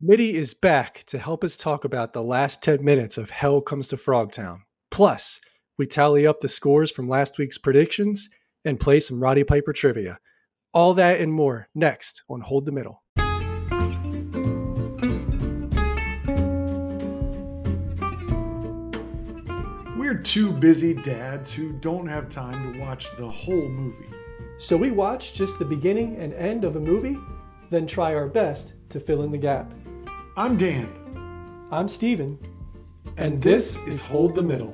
Smitty is back to help us talk about the last 10 minutes of Hell Comes to Frogtown. Plus, we tally up the scores from last week's predictions and play some Roddy Piper trivia. All that and more next on Hold the Middle. We're two busy dads who don't have time to watch the whole movie. So we watch just the beginning and end of a movie, then try our best to fill in the gap. I'm Dan, I'm Steven, and this is Hold the Middle.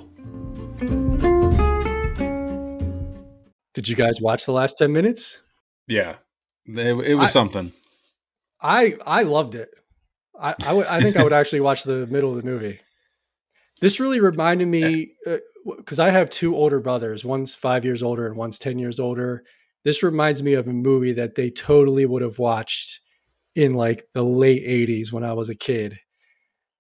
Did you guys watch the last 10 minutes? Yeah, it, it was I- something. I I loved it. I I would I think I would actually watch the middle of the movie. This really reminded me uh, because I have two older brothers. One's five years older and one's ten years older. This reminds me of a movie that they totally would have watched in like the late '80s when I was a kid.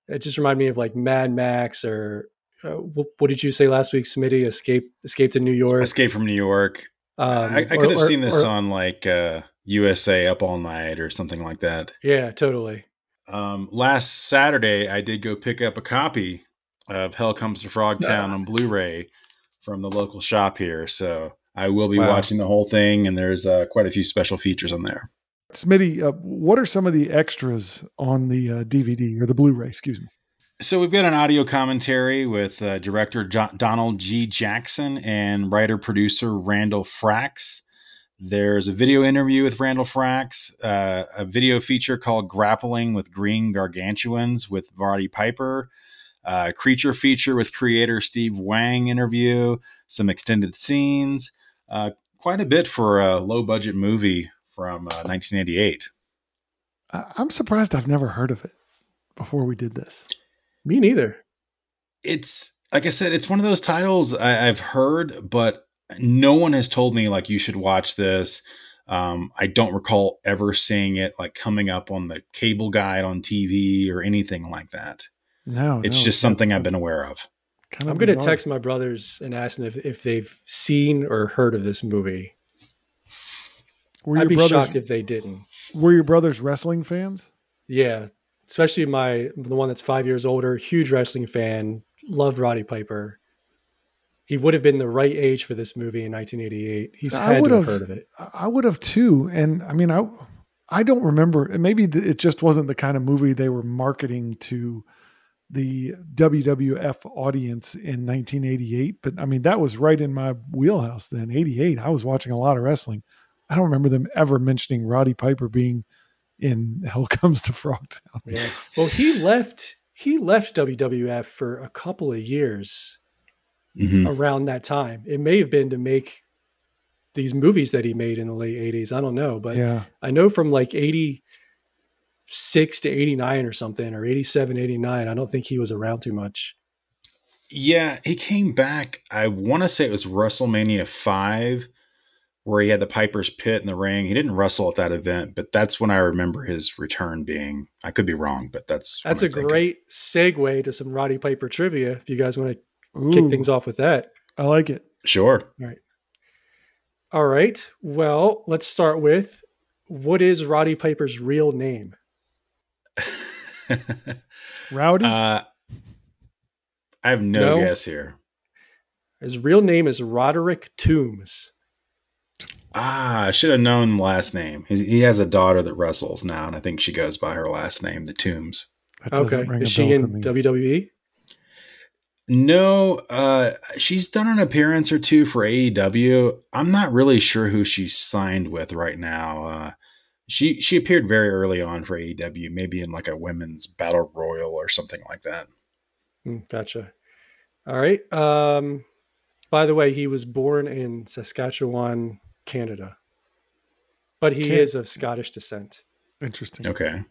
It just reminded me of like Mad Max or uh, what, did you say last week, Smitty? Escape Escape to New York. Escape from New York. Um, I, I or- could have or- seen this or- on like uh, USA Up All Night or something like that. Yeah, totally. Um, last Saturday, I did go pick up a copy of Hell Comes to Frogtown on Blu-ray from the local shop here. So I will be Wow. watching the whole thing, and there's uh, quite a few special features on there. Smitty, uh, what are some of the extras on the uh, DVD or the Blu-ray? Excuse me. So we've got an audio commentary with uh, director Donald G. Jackson and writer producer Randall Frakes. There's a video interview with Randall Frakes, uh, a video feature called "Grappling with Green Gargantuans" with Roddy Piper, uh, creature feature with creator Steve Wang interview, some extended scenes, uh, quite a bit for a low budget movie from uh, 1988. I- I'm surprised I've never heard of it before we did this. Me neither. it's like I said, it's one of those titles I, I've heard, but no one has told me like you should watch this. Um, I don't recall ever seeing it like coming up on the cable guide on TV or anything like that. No, It's no, just something I've been aware of. Kind I'm gonna text my brothers and ask them if, if they've seen or heard of this movie. Were I'd be brothers shocked if they didn't. were your brothers wrestling fans? Yeah, especially my the one that's five years older, huge wrestling fan, loved Roddy Piper. He would have been the right age for this movie in 1988. He's I had to have heard of it. I- I would have too, and I mean, I I don't remember. Maybe it just wasn't the kind of movie they were marketing to the WWF audience in 1988. But I mean, that was right in my wheelhouse then. 88. I was watching a lot of wrestling. I don't remember them ever mentioning Roddy Piper being in Hell Comes to Frogtown. Yeah. Well, he left. He left WWF for a couple of years Mhm. around that time. It may have been to make these movies that he made in the late 80s. I don't know, but yeah, I know from like 86 to 89 or something, or 87, 89, I don't think he was around too much. Yeah, he came back. I want to say it was WrestleMania 5 where he had the Piper's Pit in the ring. He didn't wrestle at that event, but that's when I remember his return being. I could be wrong, but that's what That's a I'm thinking. great segue to some Roddy Piper trivia if you guys want to Ooh, kick things off with that. I like it. Sure. All right. Well, let's start with what is Roddy Piper's real name? Rowdy. uh, I have no, No? guess here. His real name is Roderick Toombs. Ah, I should have known the last name. He, he has a daughter that wrestles now, and I think she goes by her last name, the Tombs. Okay. Is she in. WWE? No, uh, she's done an appearance or two for AEW. I'm not really sure who she's signed with right now. Uh, she she appeared very early on for AEW, maybe in like a women's battle royal or something like that. Hmm, gotcha. All right. Um, by the way, he was born in Saskatchewan, Canada, but he Can- is of Scottish descent. Interesting. Okay.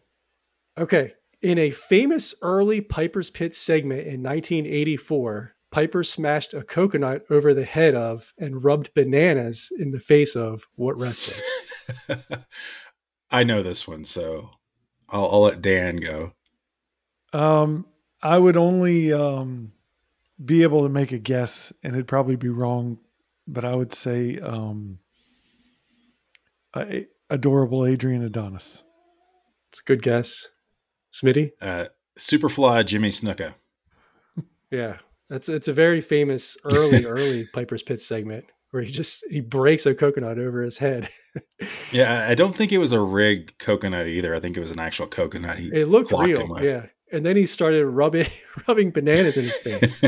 Okay. In a famous early Piper's Pit segment in 1984, Piper smashed a coconut over the head of and rubbed bananas in the face of what wrestler? I know this one, so I'll, I'll let Dan go. Um, I would only um, be able to make a guess, and it'd probably be wrong, but I would say um, a- adorable Adrian Adonis. It's a good guess. Smitty? Uh, Superfly Jimmy Snuka. Yeah, that's it's a very famous early early Piper's Pit segment where he just he breaks a coconut over his head. Yeah, I don't think it was a rigged coconut either. I think it was an actual coconut. He It looked clocked him real, yeah. And then he started rubbing rubbing bananas in his face.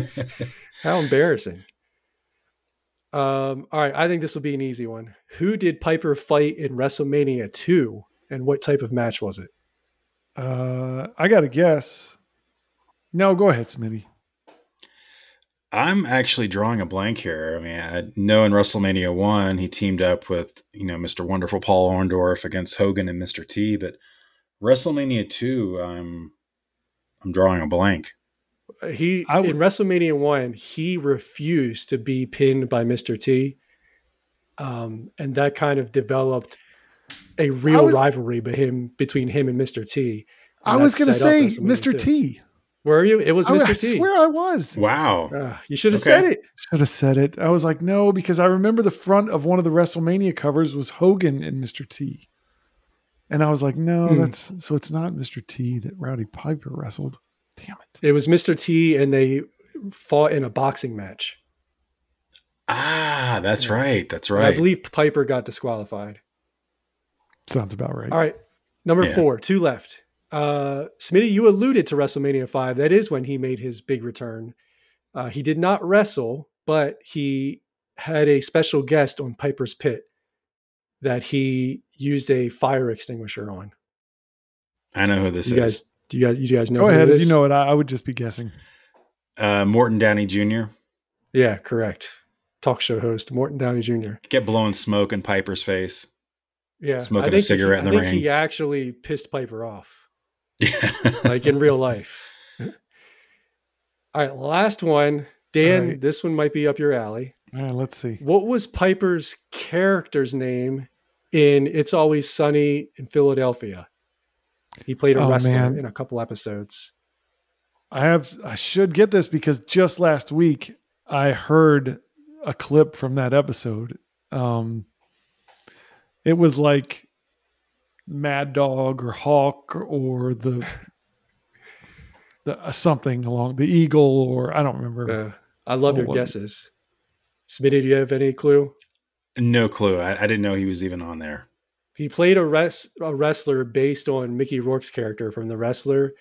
How embarrassing. Um, all right, I think this will be an easy one. Who did Piper fight in WrestleMania 2 and what type of match was it? Uh, I got to guess. No, go ahead, Smitty. I'm actually drawing a blank here. I mean, I know in WrestleMania one he teamed up with you know Mr. Wonderful Paul Orndorff against Hogan and Mr. T, but WrestleMania two, I'm I'm drawing a blank. Uh, He I would- in WrestleMania 1, he refused to be pinned by Mr. T. Um, and that kind of developed a real was- rivalry be him, between him and Mr. T. I And was going to say Mr. 2. T. Were you? It was I, I Mr. T. swear I was. Wow. Ah, you should have Okay. said it. Should have said it. I was like, no, because I remember the front of one of the WrestleMania covers was Hogan and Mr. T. And I was like, no, Hmm. that's so it's not Mr. T that Rowdy Piper wrestled. Damn it. It was Mr. T, and they fought in a boxing match. Ah, that's Yeah. right. That's And right. I believe Piper got disqualified. Sounds about right. All right, number Yeah. four, two left. Uh, Smitty, you alluded to WrestleMania five. That is when he made his big return. Uh, he did not wrestle, but he had a special guest on Piper's Pit that he used a fire extinguisher on. I know who this you is. guys, do you guys, you guys know? Go who ahead. it If you know it, I, I would just be guessing. Uh, Morton Downey Jr. Yeah, correct. Talk show host Morton Downey Jr. Get blowing smoke in Piper's face. Yeah, Smoking a think he- cigarette in I the think he actually pissed Piper off. Yeah. like in real life. All right, last one. Dan, All right. this one might be up your alley. All right, let's see. What was Piper's character's name in It's Always Sunny in Philadelphia? He played a Oh, wrestler man. in a couple episodes. I have I should get this because just last week I heard a clip from that episode. Um it was like Mad Dog or Hawk or the the uh, something along the Eagle or I don't remember. Uh, I love your was it? guesses. Smitty, do you have any clue? no clue. I, I didn't know he was even on there. He played a, res- a wrestler based on Mickey Rourke's character from The Wrestler,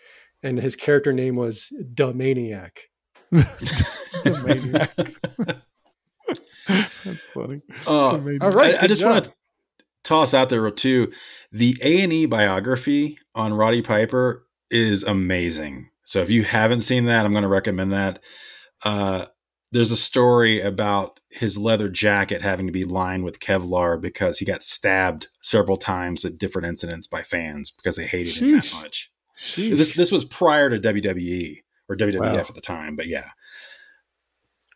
and his character name was Da Maniac. It's maniac. That's funny. It's a maniac. All right, I, I just want to toss out there too. The A and E biography on Roddy Piper is amazing. So if you haven't seen that, I'm going to recommend that. Uh, there's a story about his leather jacket having to be lined with Kevlar because he got stabbed several times at different incidents by fans because they hated him that much. Sheesh. This this was prior to WWE or WWF Wow. at the time, but yeah.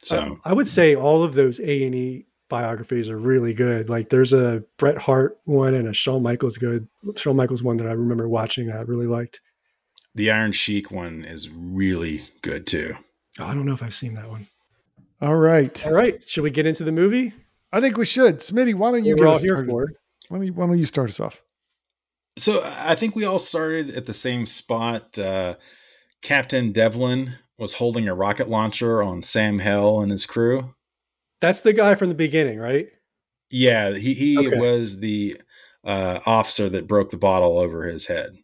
So Um, I would say all of those A and E biographies are really good. Like there's a Bret Hart one and a Shawn Michaels good. Shawn Michaels one that I remember watching. I really liked. the Iron Sheik one is really good too. Oh, I don't know if I've seen that one. All right. All right, should we get into the movie? I think we should. Smitty, why don't you We're get all us here started? for it. Why don't you, why don't you start us off? So I think we all started at the same spot. Uh, Captain Devlin was holding a rocket launcher on Sam Hell and his crew. That's the guy from the beginning, right? Yeah, he, he Okay. was the uh, officer that broke the bottle over his head.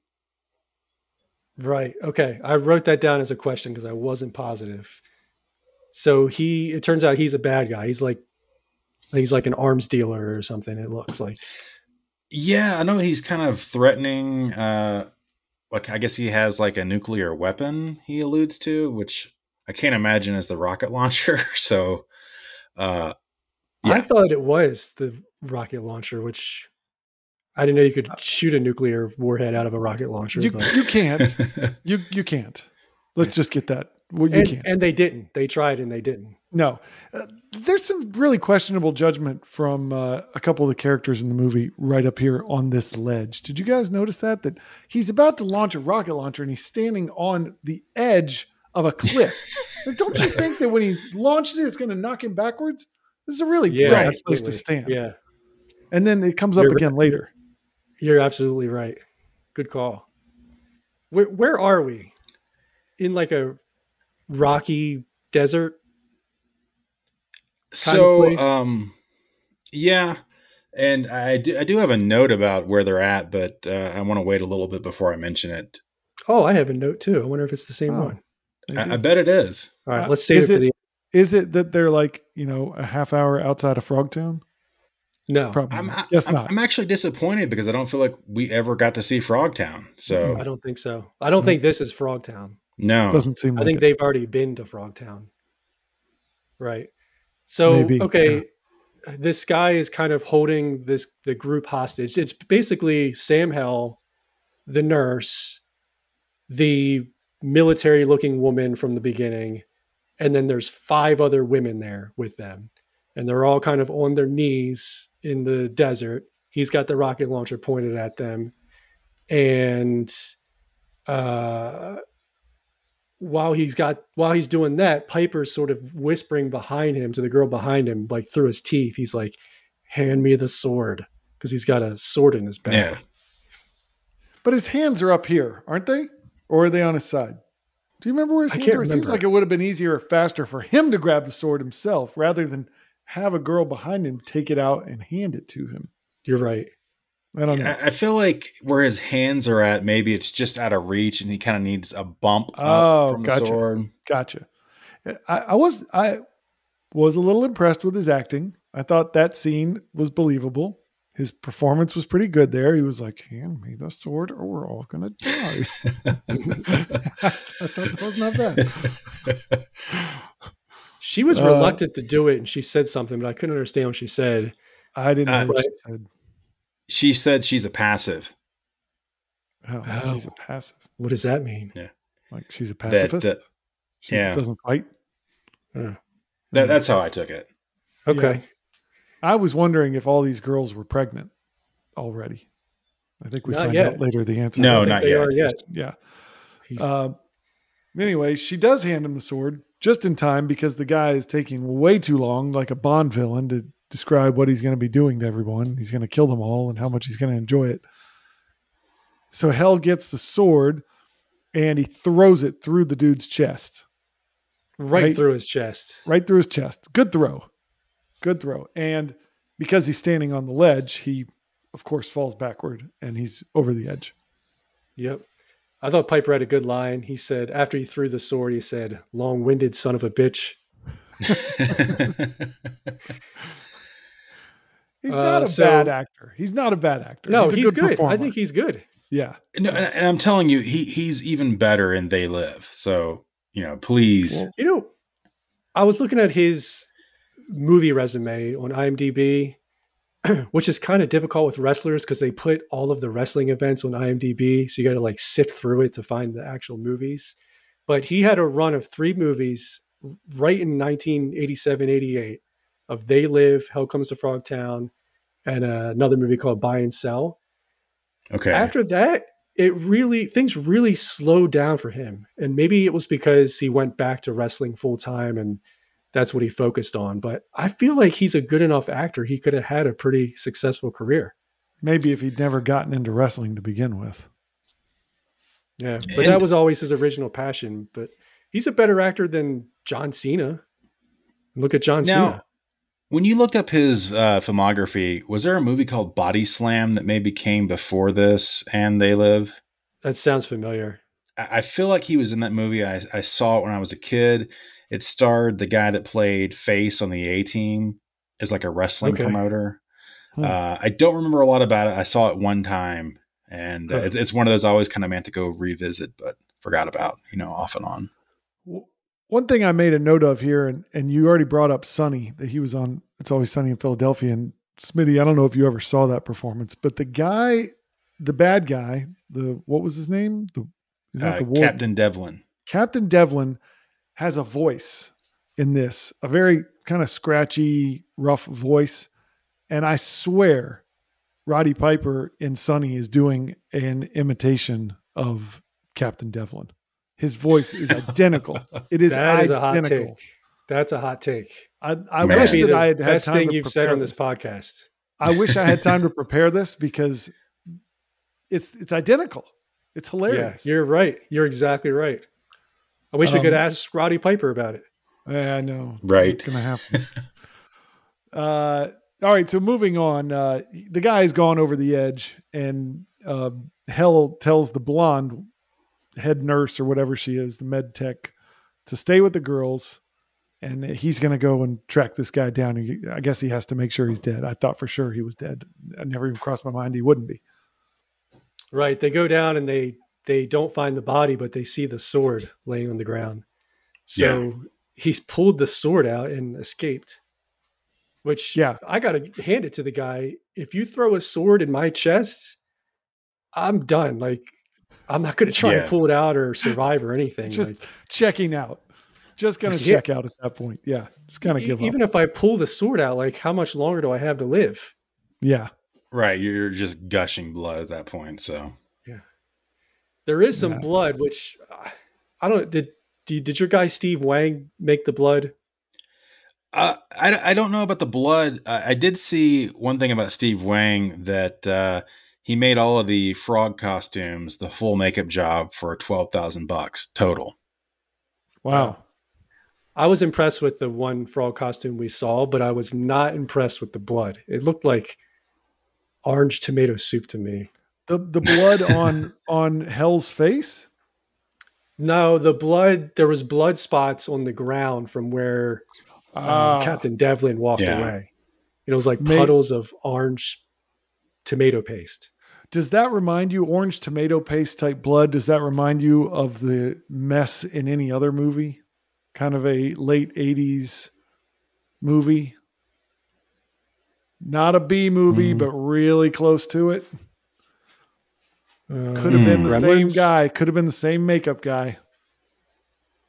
Right. Okay. I wrote that down as a question because I wasn't positive. So he, it turns out he's a bad guy. He's like, he's like an arms dealer or something. It looks like. Yeah, I know he's kind of threatening. Uh, like I guess he has like a nuclear weapon. He alludes to, which I can't imagine is the rocket launcher. So, uh, yeah. I thought it was the rocket launcher, which I didn't know you could shoot a nuclear warhead out of a rocket launcher. You, but, you can't. You you can't. Let's just get that. Well, you and, can't. and they didn't. They tried and they didn't. No, uh, there's some really questionable judgment from uh, a couple of the characters in the movie right up here on this ledge. Did you guys notice that? That he's about to launch a rocket launcher and he's standing on the edge of a cliff. Like, Don't you think that when he launches it, it's going to knock him backwards? This is a really Yeah, dumb place to stand. Yeah, And then it comes up You're again later. you're absolutely right. Good call. Where where are we? In like a rocky desert? So, um, yeah, and I do, I do have a note about where they're at, but uh, I want to wait a little bit before I mention it. Oh, I have a note too. I wonder if it's the same Oh. one. I, I bet it is. All right, Uh, let's save is it for it- the Is it that they're like, you know, a half hour outside of Frogtown? no. Probably. I'm, not. I, Guess I'm, not. I'm actually disappointed because I don't feel like we ever got to see Frogtown. So I don't think so. I don't think this is Frogtown. No, Doesn't seem I like think it. they've already been to Frogtown. Right. So Maybe, okay, this guy is kind of holding this the group hostage. It's basically Sam Hell, the nurse, the military looking woman from the beginning, and then there's five other women there with them. And they're all kind of on their knees in the desert. He's got the rocket launcher pointed at them. And uh while he's got while he's doing that, Piper's sort of whispering behind him to the girl behind him, like through his teeth. He's like, "Hand me the sword," because he's got a sword in his back. yeah, But his hands are up here, aren't they? Or are they on his side? Do you remember where his I hands can't were? It seems like it would have been easier or faster for him to grab the sword himself rather than have a girl behind him take it out and hand it to him. You're right. I don't know. I, I feel like where his hands are at, maybe it's just out of reach, and he kind of needs a bump Oh, up from gotcha. the sword. Gotcha. I, I was I was a little impressed with his acting. I thought that scene was believable. His performance was pretty good there. He was like, "Hand me the sword, or we're all gonna die." I thought that was not bad. She was Uh, reluctant to do it, and she said something, but I couldn't understand what she said. I didn't know Uh, what she said. She said she's a passive. Oh, Oh. she's a passive. What does that mean? Yeah, like she's a pacifist. that, she yeah. doesn't fight. Uh, that that's how I took it. okay. I was wondering if all these girls were pregnant already. I think we Not find yet. out later the answer. No, don't think not they yet. are yet. Yeah. Uh, anyway, she does hand him the sword just in time because the guy is taking way too long, like a Bond villain, to describe what he's going to be doing to everyone. He's going to kill them all and how much he's going to enjoy it. So Hell gets the sword and he throws it through the dude's chest, right, right. through his chest. right through his chest. Good throw. Good throw. And because he's standing on the ledge, he, of course, falls backward and he's over the edge. Yep. I thought Piper had a good line. He said after he threw the sword, he said, "Long-winded son of a bitch." He's Uh, not a so- bad actor. He's not a bad actor. No, a he's, good. I think he's good. Yeah. no, and, and I'm telling you, he he's even better in They Live. So you know, please. Well, You know, I was looking at his movie resume on IMDb, which is kind of difficult with wrestlers because they put all of the wrestling events on IMDb. So you got to like sift through it to find the actual movies. But he had a run of three movies right in 1987, 88 of They Live, Hell Comes to Frogtown, and uh, another movie called Buy and Sell. Okay. after that it really things really slowed down for him. And maybe it was because he went back to wrestling full time and that's what he focused on but i feel like he's a good enough actor. He could have had a pretty successful career. Maybe if he'd never gotten into wrestling to begin with. yeah but And- that was always his original passion but he's a better actor than john cena. Look at john now, cena when you looked up his uh, filmography, was there a movie called Body Slam that maybe came before this and They Live? that sounds familiar I I feel like he was in that movie. I, I saw it when I was a kid. It starred the guy that played Face on the A Team as like a wrestling Okay. promoter. Hmm. Uh, I don't remember a lot about it. I saw it one time, and uh, it's, it's one of those I always kind of meant to go revisit, but forgot about. You know, off and on. One thing I made a note of here, and, and you already brought up Sunny, that he was on It's Always Sunny in Philadelphia. And Smitty, I don't know if you ever saw that performance, but the guy, the bad guy, the what was his name? The he's not Uh, the warden. Captain Devlin. Captain Devlin has a voice in this, a very kind of scratchy, rough voice. And I swear Roddy Piper in Sunny is doing an imitation of Captain Devlin. His voice is identical. It is identical. That's a hot identical. take that's a hot take I, I Man. wish Might that the I had had best time thing to you've said on this this. podcast I wish I had time to prepare this because it's it's identical. It's hilarious. Yeah, you're right. You're exactly right. I wish we could Um, ask Roddy Piper about it. Yeah, I know. Right. It's gonna happen. uh, all right. So moving on, uh, the guy's gone over the edge, and uh, Hell tells the blonde head nurse or whatever she is, the med tech, to stay with the girls, and he's gonna go and track this guy down. He- I guess he has to make sure he's dead. I thought for sure he was dead. I never even crossed my mind he wouldn't be. Right. They go down and they they don't find the body, but they see the sword laying on the ground. So he's pulled the sword out and escaped. Which Yeah. I gotta hand it to the guy. If you throw a sword in my chest, I'm done. Like I'm not gonna try Yeah. and pull it out or survive or anything. Just Like, checking out. Just gonna Yeah. check out at that point. Yeah. Just kind of give even up. Even if I pull the sword out, like how much longer do I have to live? Yeah. Right. You're just gushing blood at that point. So yeah. There is some Yeah. blood, which uh, I don't. Did did, did your guy Steve Wang make the blood? uh, I, I don't know about the blood. I, I did see one thing about Steve Wang that uh, he made all of the frog costumes, the full makeup job for 12,000 bucks total. Wow. I was impressed with the one frog costume we saw, but I was not impressed with the blood. It looked like orange tomato soup to me. The the blood on on Hell's face. No, the blood. There was blood spots on the ground from where um, Ah, Captain Devlin walked Yeah. away. It was like May- puddles of orange tomato paste. Does that remind you orange tomato paste type blood? Does that remind you of the mess in any other movie? Kind of a late '80s movie. Not a B movie, Mm. but really close to it. Uh, Could have been Hmm. the same guy. Could have been the same makeup guy.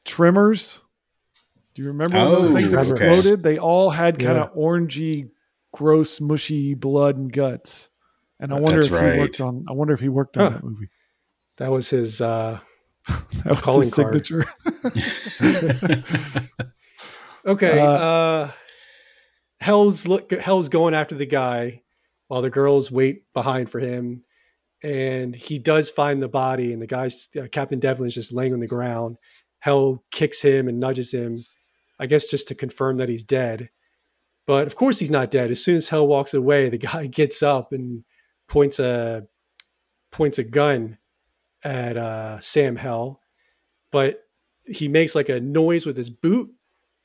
Tremors. Do you remember when those Oh, things okay. exploded? They all had kind Yeah. of orangey, gross, mushy blood and guts. And I wonder That's if he worked on. I wonder if he worked on Huh. that movie. That was his. Uh, That was calling his card. signature. okay. Uh, Uh, Hell's look. Hell's going after the guy, while the girls wait behind for him, and he does find the body. And the guy's uh, Captain Devlin's just laying on the ground. Hell kicks him and nudges him, I guess just to confirm that he's dead. But of course he's not dead. As soon as Hell walks away, the guy gets up and points a points a gun at uh, Sam Hell, but he makes like a noise with his boot,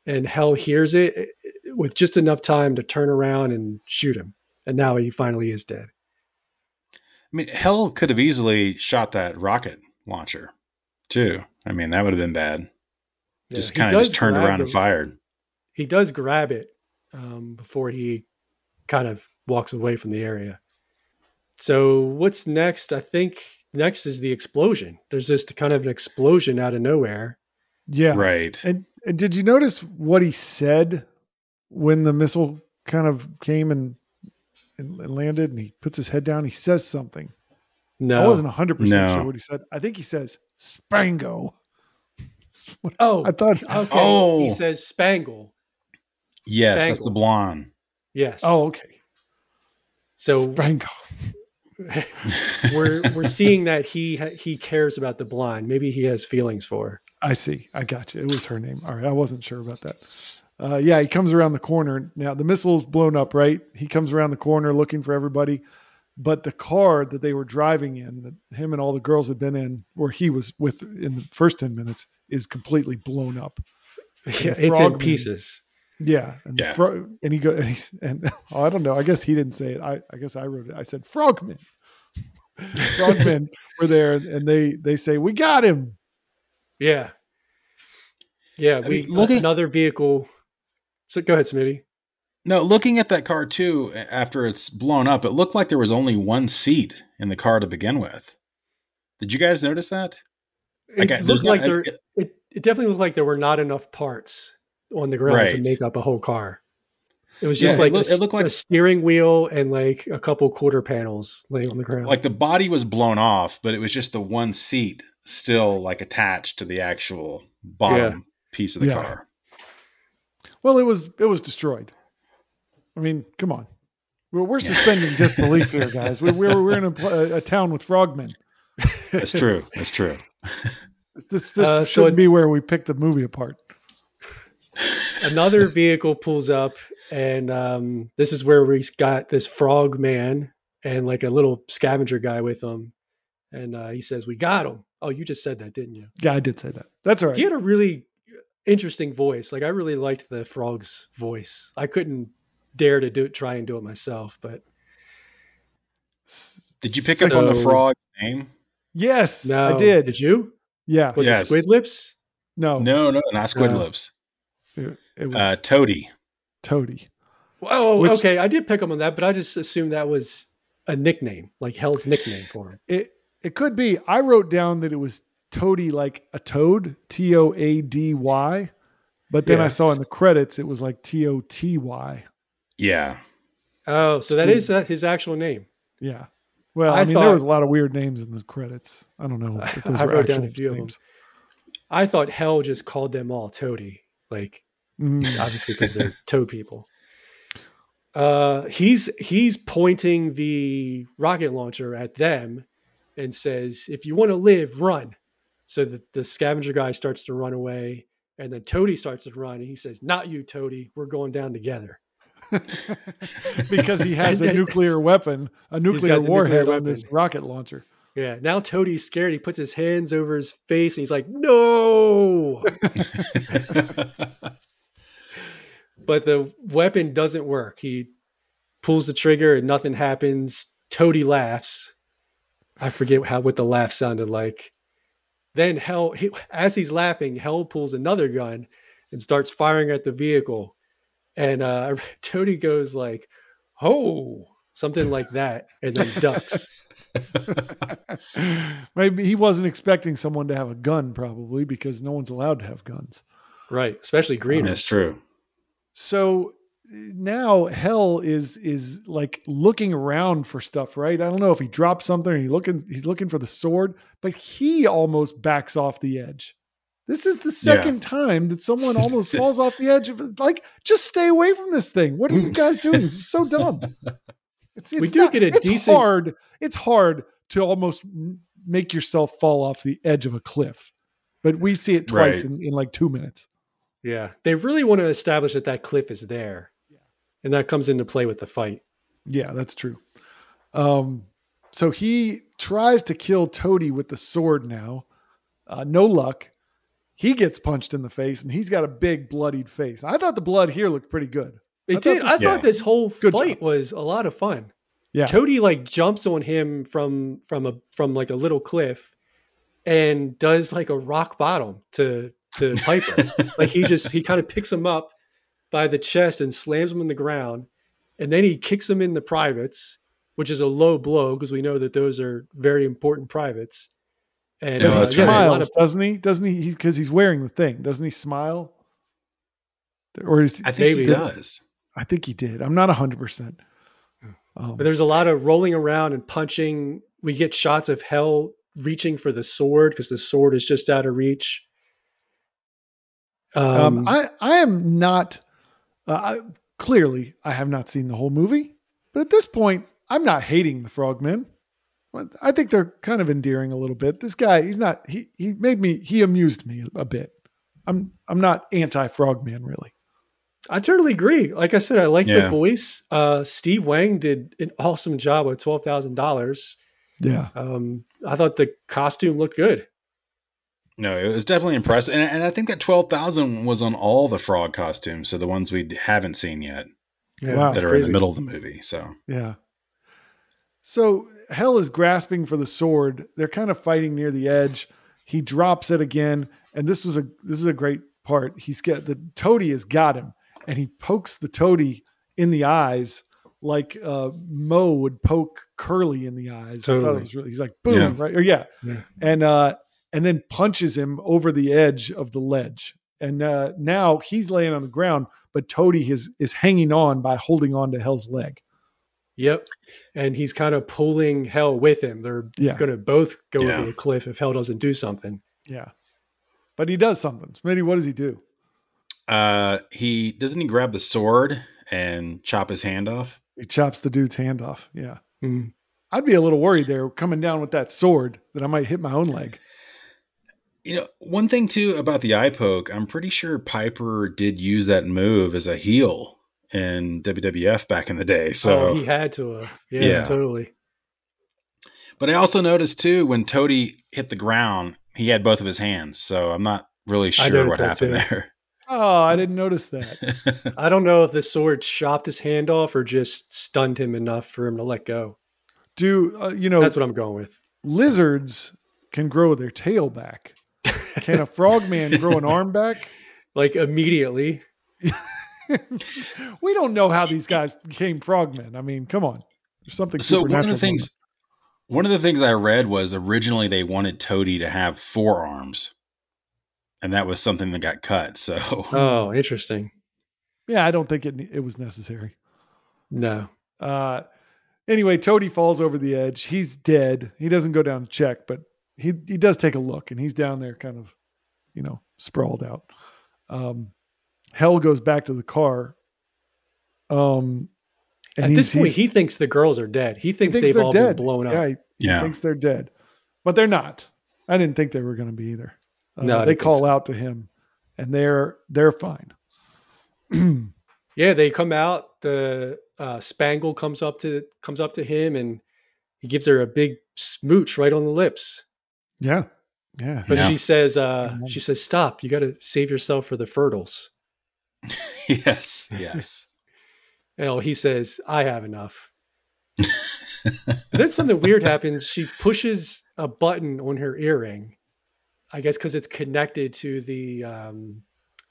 and Hell hears it eh, with just enough time to turn around and shoot him. And now he finally is dead. I mean, Hell could have easily shot that rocket launcher too. I mean, that would have been bad. Yeah, Just kind of just turned around and fired. He does grab it um, before he kind of walks away from the area. So what's next? I think next is the explosion. There's just kind of an explosion out of nowhere. yeah. Right. And, and did you notice what he said when the missile kind of came and, and landed and he puts his head down? He says something. No, I wasn't 100% No. sure what he said. I think he says Spango. Oh, I thought, okay. Oh. He says Spangle. Yes, that's the blonde. Yes. oh, okay. so Spango. we're we're seeing that he he cares about the blind. Maybe he has feelings for. her. I see. I got you. It was her name. All right. I wasn't sure about that. Uh, yeah, he comes around the corner. Now the missile's blown up, right? He comes around the corner looking for everybody. But the car that they were driving in, that him and all the girls had been in, where he was with in the first 10 minutes, is completely blown up. Yeah, it's in pieces. Yeah. And, Yeah. fro- and he goes, and, he's, and oh, I don't know. I guess he didn't say it. I, I guess I wrote it. I said, Frogmen. Frogmen were there and they, they say, We got him. Yeah. Yeah, I we mean, looking- another vehicle. So go ahead, Smitty. No, looking at that car too, after it's blown up, it looked like there was only one seat in the car to begin with. Did you guys notice that? It Like, I- there's looked no- like there. it- It, it definitely looked like there were not enough parts on the ground to make up a whole car. It was Yeah, just it like, look- a, it looked like- a steering wheel and like a couple quarter panels laying on the ground. Like the body was blown off, but it was just the one seat still like attached to the actual bottom piece of the Yeah. car. Well, it was it was destroyed. I mean, come on. We're, we're suspending disbelief here, guys. We're, we're, we're in a, a town with frogmen. That's true. That's true. This this Uh, shouldn't it- be where we pick the movie apart. Another vehicle pulls up, and um, this is where we got this frog man and like a little scavenger guy with him. And uh, he says, "We got him." Oh, you just said that, didn't you? Yeah, I did say that. That's all right. He had a really interesting voice. Like I really liked the frog's voice. I couldn't dare to do it, try and do it myself, but Did you pick up on the So- frog's name? Yes, no, I did. Did you? Yeah, Was Yes. it Squidlips? no, No, no, not Squid No. Lips. It, it was Uh, Toady. Toady. Oh, Which- okay. I did pick him on that, but I just assumed that was a nickname, like Hell's nickname for him. It it could be. I wrote down that it was Toady, like a toad, T O A D Y, but then Yeah. I saw in the credits it was like T O T Y. Yeah. Oh, so that Squid- uh, his actual name. Yeah. Well, I, I mean, there was a lot of weird names in the credits. I don't know if those I were wrote down a few of them. I thought Hell just called them all Toady, like Mm, obviously because they're toad people. Uh, he's he's pointing the rocket launcher at them and says, "If you want to live, run." So the, the scavenger guy starts to run away, and then Toady starts to run, and he says, "Not you, Toady. We're going down together." because he has a then- nuclear weapon, a nuclear warhead nuclear on this rocket launcher. Yeah. Now Toady's scared. He puts his hands over his face, and he's like, "No!" but the weapon doesn't work. He pulls the trigger and nothing happens. Toady laughs. I forget how what the laugh sounded like. Then Hell, he, as he's laughing, Hell pulls another gun and starts firing at the vehicle. And uh, Toady goes like, "Oh," something like that, and then ducks. Maybe he wasn't expecting someone to have a gun, probably because no one's allowed to have guns. right, especially green. That's true. So now Hell is is like looking around for stuff, right? I don't know if he dropped something. Or he looking he's looking for the sword, but he almost backs off the edge. This is the second time that someone almost falls off the edge of it. Like, just stay away from this thing. What are you guys doing? This is so dumb. It's, We it's do get a it's decent- hard. It's hard to almost make yourself fall off the edge of a cliff, but we see it twice Right. in, in like two minutes. Yeah, they really want to establish that that cliff is there, and that comes into play with the fight. Yeah, that's true. Um, so he tries to kill Toady with the sword now. Uh, no luck. He gets punched in the face, and he's got a big bloodied face. I thought the blood here looked pretty good. I It thought did. this- I Yeah. thought this whole Good fight job. was a lot of fun. Yeah. Toady like jumps on him from from a from like a little cliff, and does like a rock bottom to to Piper. like he just he kind of picks him up by the chest and slams him in the ground, and then he kicks him in the privates, which is a low blow because we know that those are very important privates. And Yeah, uh, that's he yeah, there's a right. lot smiles, of doesn't he? Doesn't he? Because he's wearing the thing. Doesn't he smile? Or is I think he does. I think he did. I'm not hundred percent. Um, But there's a lot of rolling around and punching. We get shots of Hell reaching for the sword because the sword is just out of reach. Um, Um, I I am not. Uh, I, clearly, I have not seen the whole movie, but at this point, I'm not hating the frogmen. I think they're kind of endearing a little bit. This guy, he's not. He he made me. He amused me a bit. I'm I'm not anti frogman really. I totally agree. Like I said, I like the voice. Uh, Steve Wang did an awesome job with twelve thousand dollars. Yeah, Um, I thought the costume looked good. No, it was definitely impressive, and, and I think that twelve thousand was on all the frog costumes, so the ones we haven't seen yet Wow. that it's are in the middle of the movie. So yeah. So Hell is grasping for the sword. They're kind of fighting near the edge. He drops it again, and this was a this is a great part. He's got the toady has got him, and he pokes the toady in the eyes like uh, Moe would poke Curly in the eyes. I thought it was really. He's like boom, Yeah. right? Or yeah, Yeah. and uh, and then punches him over the edge of the ledge. And uh, now he's laying on the ground, but Toady is is hanging on by holding on to Hell's leg. Yep, and he's kind of pulling Hell with him. They're Yeah. going to both go Yeah. over the cliff if Hell doesn't do something. Yeah. But he does something. Smitty, what does he do? Uh, he doesn't he grab the sword and chop his hand off. He chops the dude's hand off. Yeah. Mm. I'd be a little worried there coming down with that sword that I might hit my own leg. You know, one thing too about the eye poke, I'm pretty sure Piper did use that move as a heel in WWF back in the day. So oh, he had to have. Yeah, Yeah. totally. But I also noticed too when Toady hit the ground, he had both of his hands. So I'm not really sure what happened too. there. Oh, I didn't notice that. I don't know if the sword chopped his hand off or just stunned him enough for him to let go. Do uh, you know That's what I'm going with. lizards can grow their tail back? Can a frogman grow an arm back? Like immediately. we don't know how these guys became frogmen. I mean, come on. There's something so one of the things one of the things I read was originally they wanted Toady to have four arms. And that was something that got cut. So Oh, interesting. Yeah, I don't think it it was necessary. No. Uh, anyway, Toady falls over the edge. He's dead. He doesn't go down to check, but he he does take a look, and he's down there, kind of, you know, sprawled out. Um, Hell goes back to the car. Um, and At this point, he thinks the girls are dead. He he thinks, thinks they've they're all dead. been blown up. Yeah, he, he thinks they're dead, but they're not. I didn't think they were going to be either. Uh, No, they call so. out to him, and they're they're fine. Yeah, they come out. The uh, Spangle comes up to comes up to him and he gives her a big smooch right on the lips. yeah, yeah. But Yeah. she says, uh, she says, "Stop! You got to save yourself for the fertiles." yes. Yes. And oh, he says, "I have enough." Then something weird happens. She pushes a button on her earring. I guess because it's connected to the um,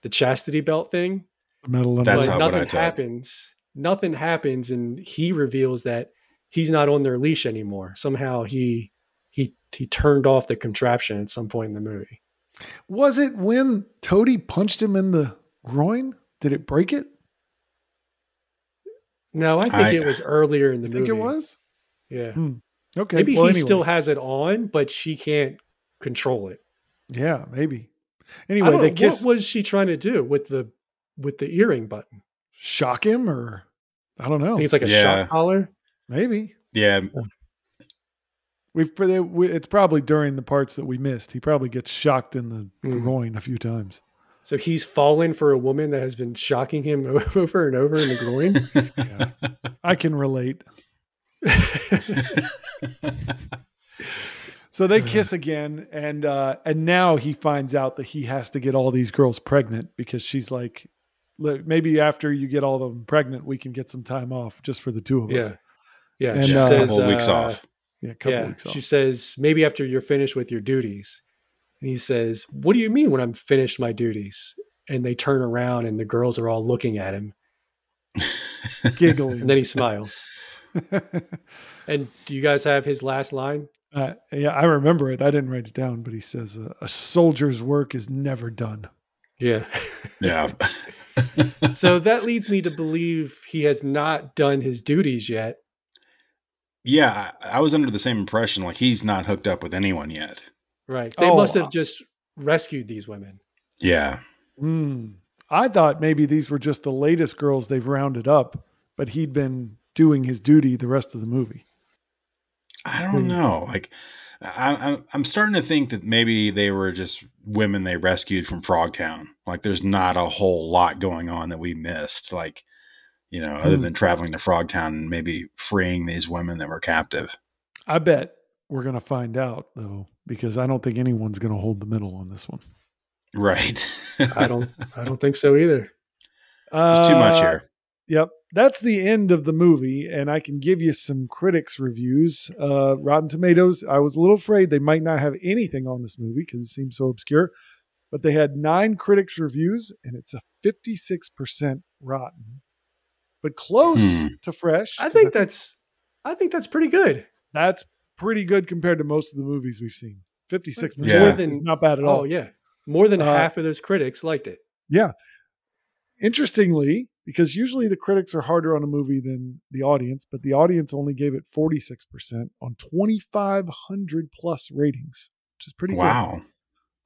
the chastity belt thing. Metal and That's but how- what I nothing took. happens. Nothing happens, and he reveals that he's not on their leash anymore. Somehow he he he turned off the contraption at some point in the movie. Was it when Toady punched him in the groin? Did it break it? No, I think I- it was earlier in the You think movie. it was? Yeah. Okay. Maybe well, he anyway. still has it on, but she can't control it. Yeah, maybe. Anyway, they kiss. What was she trying to do with the with the earring button? shock him, or I don't I know. think it's like a Yeah. shock collar. Maybe Yeah. we've. we- It's probably during the parts that we missed. He probably gets shocked in the Mhm. groin a few times. So he's fallen for a woman that has been shocking him over and over in the groin. Yeah. I can relate. So they Uh. kiss again, and uh, and now he finds out that he has to get all these girls pregnant because she's like, maybe after you get all of them pregnant, we can get some time off just for the two of us. yeah. Yeah. And, she uh, a says, couple weeks uh, off. Yeah, a couple yeah. weeks off. She says, maybe after you're finished with your duties. And he says, What do you mean when I'm finished my duties? And they turn around and the girls are all looking at him. giggling. And then he smiles. And do you guys have his last line? Uh, yeah, I remember it. I didn't write it down, but he says, uh, "A soldier's work is never done." Yeah. yeah. so that leads me to believe he has not done his duties yet. yeah. I, I was under the same impression. Like he's not hooked up with anyone yet. Right. They Oh, must uh, have just rescued these women. Yeah. Hmm. I thought maybe these were just the latest girls they've rounded up, but he'd been doing his duty the rest of the movie. I don't Hmm. know. Like, I, I'm I'm starting to think that maybe they were just women they rescued from Frogtown. Like, there's not a whole lot going on that we missed. Like, you know, other Hmm. than traveling to Frogtown and maybe freeing these women that were captive. I bet we're going to find out though, because I don't think anyone's going to hold the middle on this one. Right. I don't I don't think so either. There's too much Uh, here. Yep. That's the end of the movie, and I can give you some critics' reviews. Uh, Rotten Tomatoes, I was a little afraid they might not have anything on this movie because it seems so obscure, but they had nine critics' reviews, and it's a 56% rotten, but close Hmm. to fresh. I 'cause think that's I think that's pretty good. that's pretty good compared to most of the movies we've seen. 56% Yeah. is More than- not bad at all. Oh yeah. More than Uh, half of those critics liked it. Yeah. Interestingly, because usually the critics are harder on a movie than the audience, but the audience only gave it 46% on 2,500 plus ratings, which is pretty Wow. good.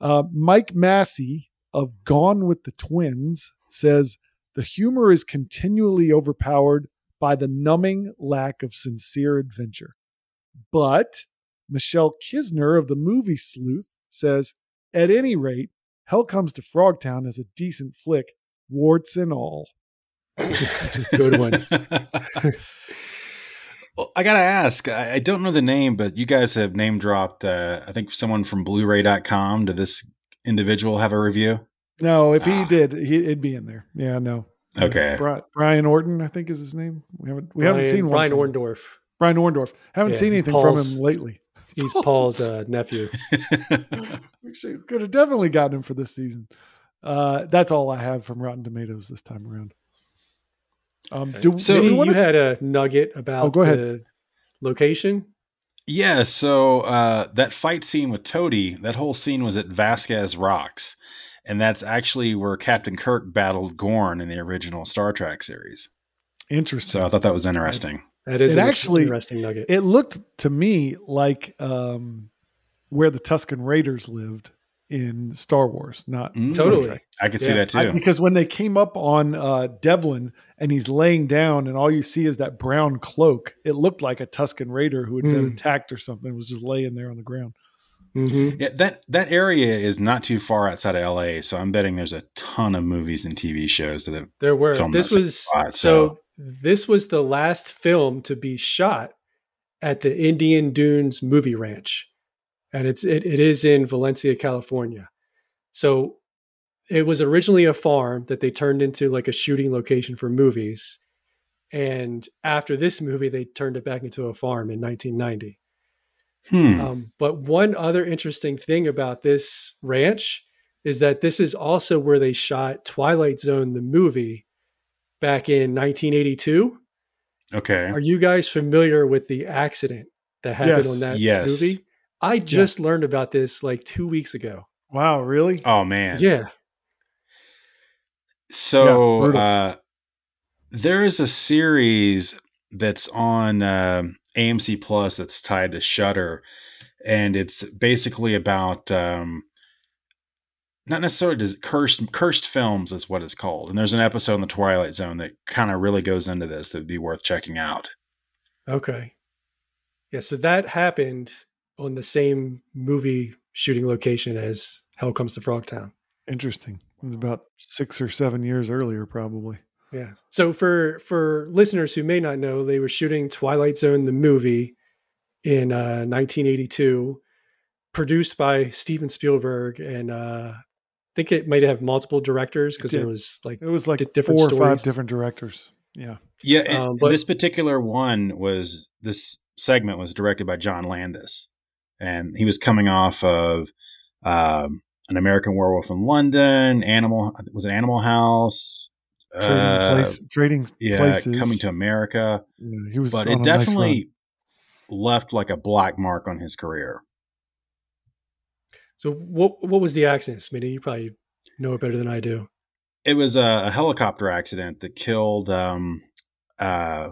Uh, Mike Massie of Gone with the Twins says the humor is continually overpowered by the numbing lack of sincere adventure. But Michelle Kisner of the movie Sleuth says, at any rate, Hell Comes to Frogtown is a decent flick, warts and all. Just a good one. well, I gotta ask. I, I don't know the name, but you guys have name dropped. Uh, I think someone from Blu-ray.com. Did this individual have a review? No, if he Ah. did, he, it'd be in there. Yeah, no. Okay. Brian Orton, I think is his name. We haven't we haven't seen Brian from- Orndorff. Brian Orndorff. Haven't Yeah, seen he's anything from him lately. He's Paul's uh, nephew. We should, could have definitely gotten him for this season. Uh, that's all I have from Rotten Tomatoes this time around. Um, do, So- do we you s- had a nugget about Oh, go ahead. the location. Yeah, so uh, that fight scene with Toady, that whole scene was at Vasquez Rocks. And that's actually where Captain Kirk battled Gorn in the original Star Trek series. interesting. So I thought that was interesting. That is It an actually- interesting nugget. It looked to me like um, where the Tusken Raiders lived in Star Wars, not Mm. Star Totally. Trek. I could see that too. I- because when they came up on uh, Devlin and he's laying down, and all you see is that brown cloak, it looked like a Tusken Raider who had been Mm. attacked or something was just laying there on the ground. Mhm. yeah, that that area is not too far outside of LA, so I'm betting there's a ton of movies and TV shows that have There were. Filmed This was spot, so. This was the last film to be shot at the Indian Dunes Movie Ranch, and it's it, it is in Valencia, California. So it was originally a farm that they turned into like a shooting location for movies, and after this movie, they turned it back into a farm in 1990. Hmm. Um, but one other interesting thing about this ranch is that this is also where they shot Twilight Zone, the movie, back in 1982. okay. Are you guys familiar with the accident that happened Yes. on that Yes. movie? I just learned about this like two weeks ago. Wow, really? Oh man. Yeah. So brutal. uh, there is a series that's on um AMC Plus that's tied to Shutter, and it's basically about um, not necessarily does cursed cursed films is what it's called. And there's an episode in the Twilight Zone that kind of really goes into this that would be worth checking out. Okay. Yeah. So that happened on the same movie shooting location as Hell Comes to Frogtown. Interesting. It was about six or seven years earlier, probably. Yeah. So for for listeners who may not know, they were shooting Twilight Zone the movie in uh, 1982, produced by Steven Spielberg, and uh, I think it might have multiple directors because It there was like It was like Di- different four or five different directors. Yeah. Yeah, and Um, but- this particular one was this segment was directed by John Landis, and he was coming off of um, an American Werewolf in London, Animal was it Animal House, Trading, Uh, place, trading yeah, places. coming to America, Yeah, he was but it a nice definitely left like a black mark on his career. so. What what was the accident, Smitty? You probably know it better than I do. It was a, a helicopter accident that killed um, uh,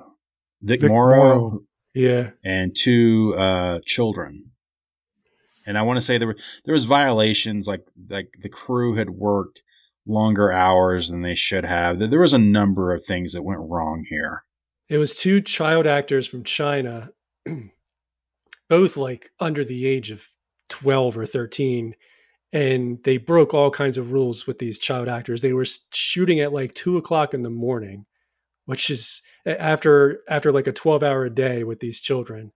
Vic, Vic Morrow, Morrow. Yeah. and two uh, children. And I want to say there were there was violations like like the crew had worked longer hours than they should have. There was a number of things that went wrong here. It was two child actors from China, both like under the age of 12 or 13. And they broke all kinds of rules with these child actors. They were shooting at like two o'clock in the morning, which is after after like a 12 hour day with these children.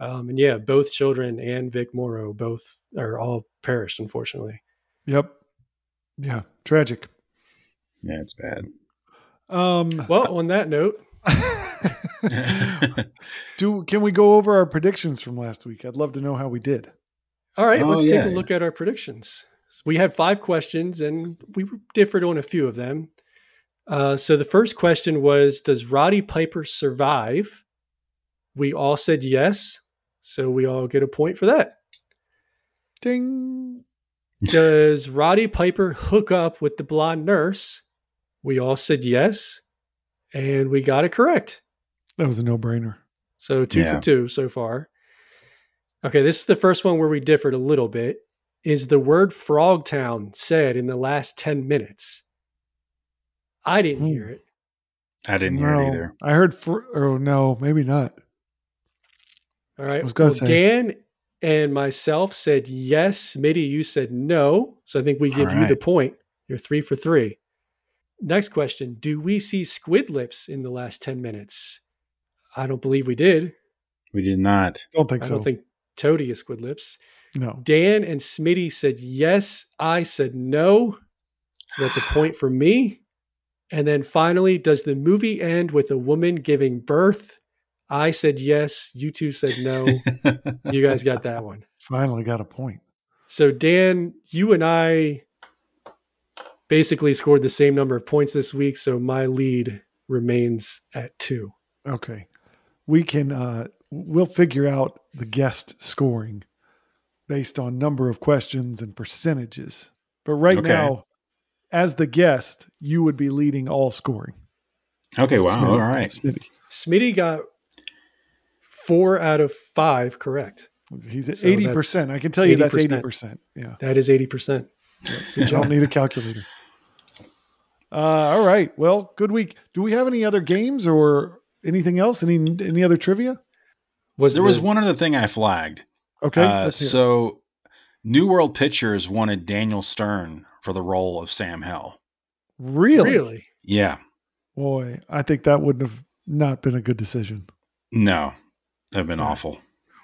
Um, and yeah, both children and Vic Morrow both are all perished, unfortunately. Yep. Yeah. Tragic. Yeah, it's bad. Um, Well, on that note, do can we go over our predictions from last week? I'd love to know how we did. All right, Oh, let's yeah. take a look at our predictions. We had five questions and we differed on a few of them. Uh, so the first question was Does Roddy Piper survive? We all said yes. So we all get a point for that. Ding. Does Roddy Piper hook up with the blonde nurse? We all said yes. And we got it correct. That was a no-brainer. So two Yeah. for two so far. Okay, this is the first one where we differed a little bit. Is the word Frogtown said in the last 10 minutes? I didn't Hmm. hear it. I didn't hear it either. I heard. Fr- oh no, maybe not. All right. I was gonna well, say. Dan and myself said yes. Smitty, you said no. So I think we give All you the point. You're three for three. Next question Do we see Squidlips in the last 10 minutes? I don't believe we did. We did not. Don't think I so. don't think Toady is Squidlips. no. Dan and Smitty said yes. I said no. So that's a point for me. And then finally, does the movie end with a woman giving birth? I said yes. You two said no. you guys got that one. Finally got a point. So, Dan, you and I basically scored the same number of points this week. So, my lead remains at two. Okay. We can uh we'll figure out the guest scoring based on number of questions and percentages. But right Okay. now, as the guest, you would be leading all scoring. okay, wow. Smitty. All right. Smitty. Smitty got four out of five correct. He's at So eighty percent. I can tell you that's eighty percent. Yeah. That is 80%. You don't need a calculator. Uh, all right. Well, good week. Do we have any other games or anything else? Any any other trivia? Was There was one other thing I flagged. Okay. Uh, let's hear it. so, New World Pictures wanted Daniel Stern for the role of Sam Hell. really, Really? Yeah. boy, I think that wouldn't have not been a good decision. No, that'd been awful.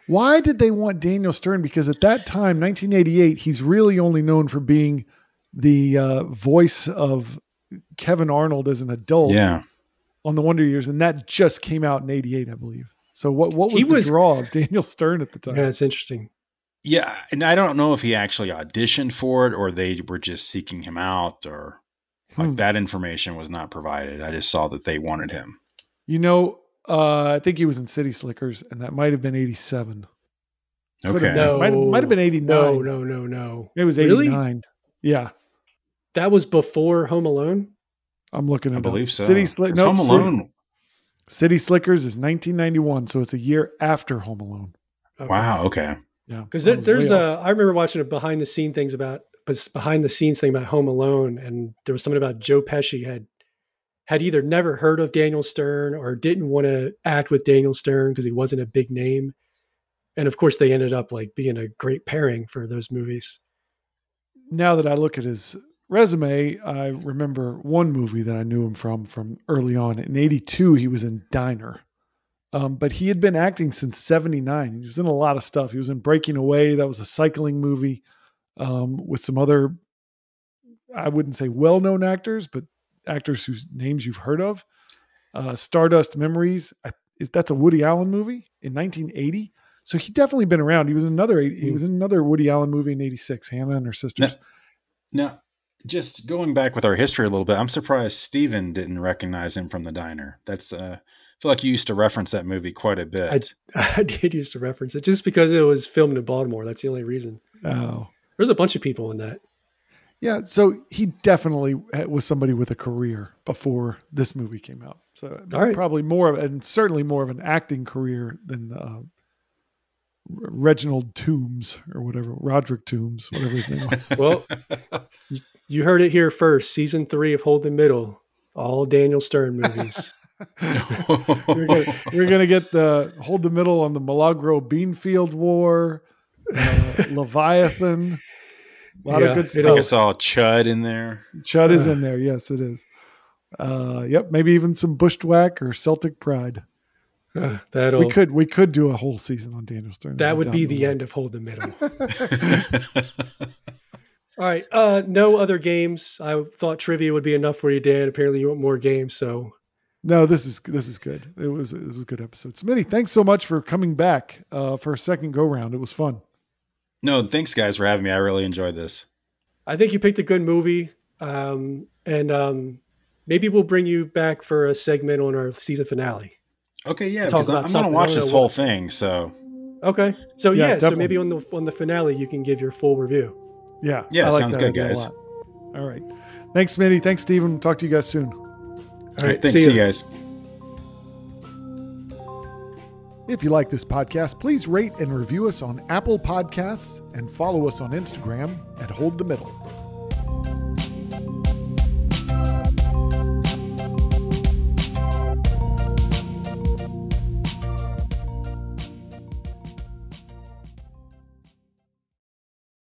Why did they want Daniel Stern? Because at that time, 1988, he's really only known for being the uh, voice of Kevin Arnold as an adult Yeah. on the Wonder Years, and that just came out in '88, I believe. So what what was He the was- draw of Daniel Stern at the time? Yeah, it's interesting. Yeah. And I don't know if he actually auditioned for it or they were just seeking him out or like Hmm. that information was not provided. I just saw that they wanted him. You know, uh, I think he was in City Slickers, and that might have been '87. Okay. No. Might, might have been 89. No, no, no, no. It was Really? 89. Yeah, That was before Home Alone? I'm looking at I it. believe so. City Slick. 'Cause No, Home Alone. City Slickers is 1991, so it's a year after Home Alone. Wow. Okay. Yeah, Because there, there's way a, off. I remember watching a behind the scene things about, but behind the scenes thing about Home Alone, and there was something about Joe Pesci had had either never heard of Daniel Stern or didn't want to act with Daniel Stern because he wasn't a big name, and of course they ended up like being a great pairing for those movies. Now that I look at his resume, I remember one movie that I knew him from from early on. In '82, he was in Diner, um, but he had been acting since '79. He was in a lot of stuff. He was in Breaking Away. That was a cycling movie um, with some other, I wouldn't say well-known actors, but actors whose names you've heard of. Uh, Stardust Memories. I, is that's a Woody Allen movie in 1980. So he definitely been around. He was in another. He Hmm. was in another Woody Allen movie in '86. Hannah and her sisters. Now, just going back with our history a little bit, I'm surprised Steven didn't recognize him from the diner. That's uh I feel like you used to reference that movie quite a bit. I did used to reference it just because it was filmed in Baltimore. That's the only reason. Oh, There's a bunch of people in that. Yeah. So he definitely was somebody with a career before this movie came out. So right. probably more of, and certainly more of an acting career than uh, Reginald Toombs or whatever, Roderick Toombs, whatever his name was. Well, you, heard it here first. Season three of Hold the Middle, all Daniel Stern movies. we're, gonna, we're gonna get the hold the middle on the Milagro Beanfield War, uh, Leviathan. A lot Yeah, of good stuff. I think I saw Chud in there. Chud is in there. Yes, it is. Uh, yep, maybe even some Bushwhack or Celtic Pride. Uh, that'll We could we could do a whole season on Daniel Stern. that would be the end of Hold the Middle. All right. Uh, no other games. I thought trivia would be enough for you, Dan. Apparently, you want more games. So no, this is this is good. It was it was a good episode. Smitty, thanks so much for coming back uh, for a second go round. It was fun. No, thanks guys for having me. I really enjoyed this. I think you picked a good movie. Um, and um, maybe we'll bring you back for a segment on our season finale. Okay, yeah, because I'm, about I'm gonna watch this whole thing. So Okay. So Yeah, yeah, so maybe on the on the finale you can give your full review. Yeah, Yeah, I like sounds that good, guys. All right, thanks, Smitty. Thanks, Steven. Talk to you guys soon. All right. thanks, see see you guys. If you like this podcast, please rate and review us on Apple Podcasts and follow us on Instagram at Hold the Middle.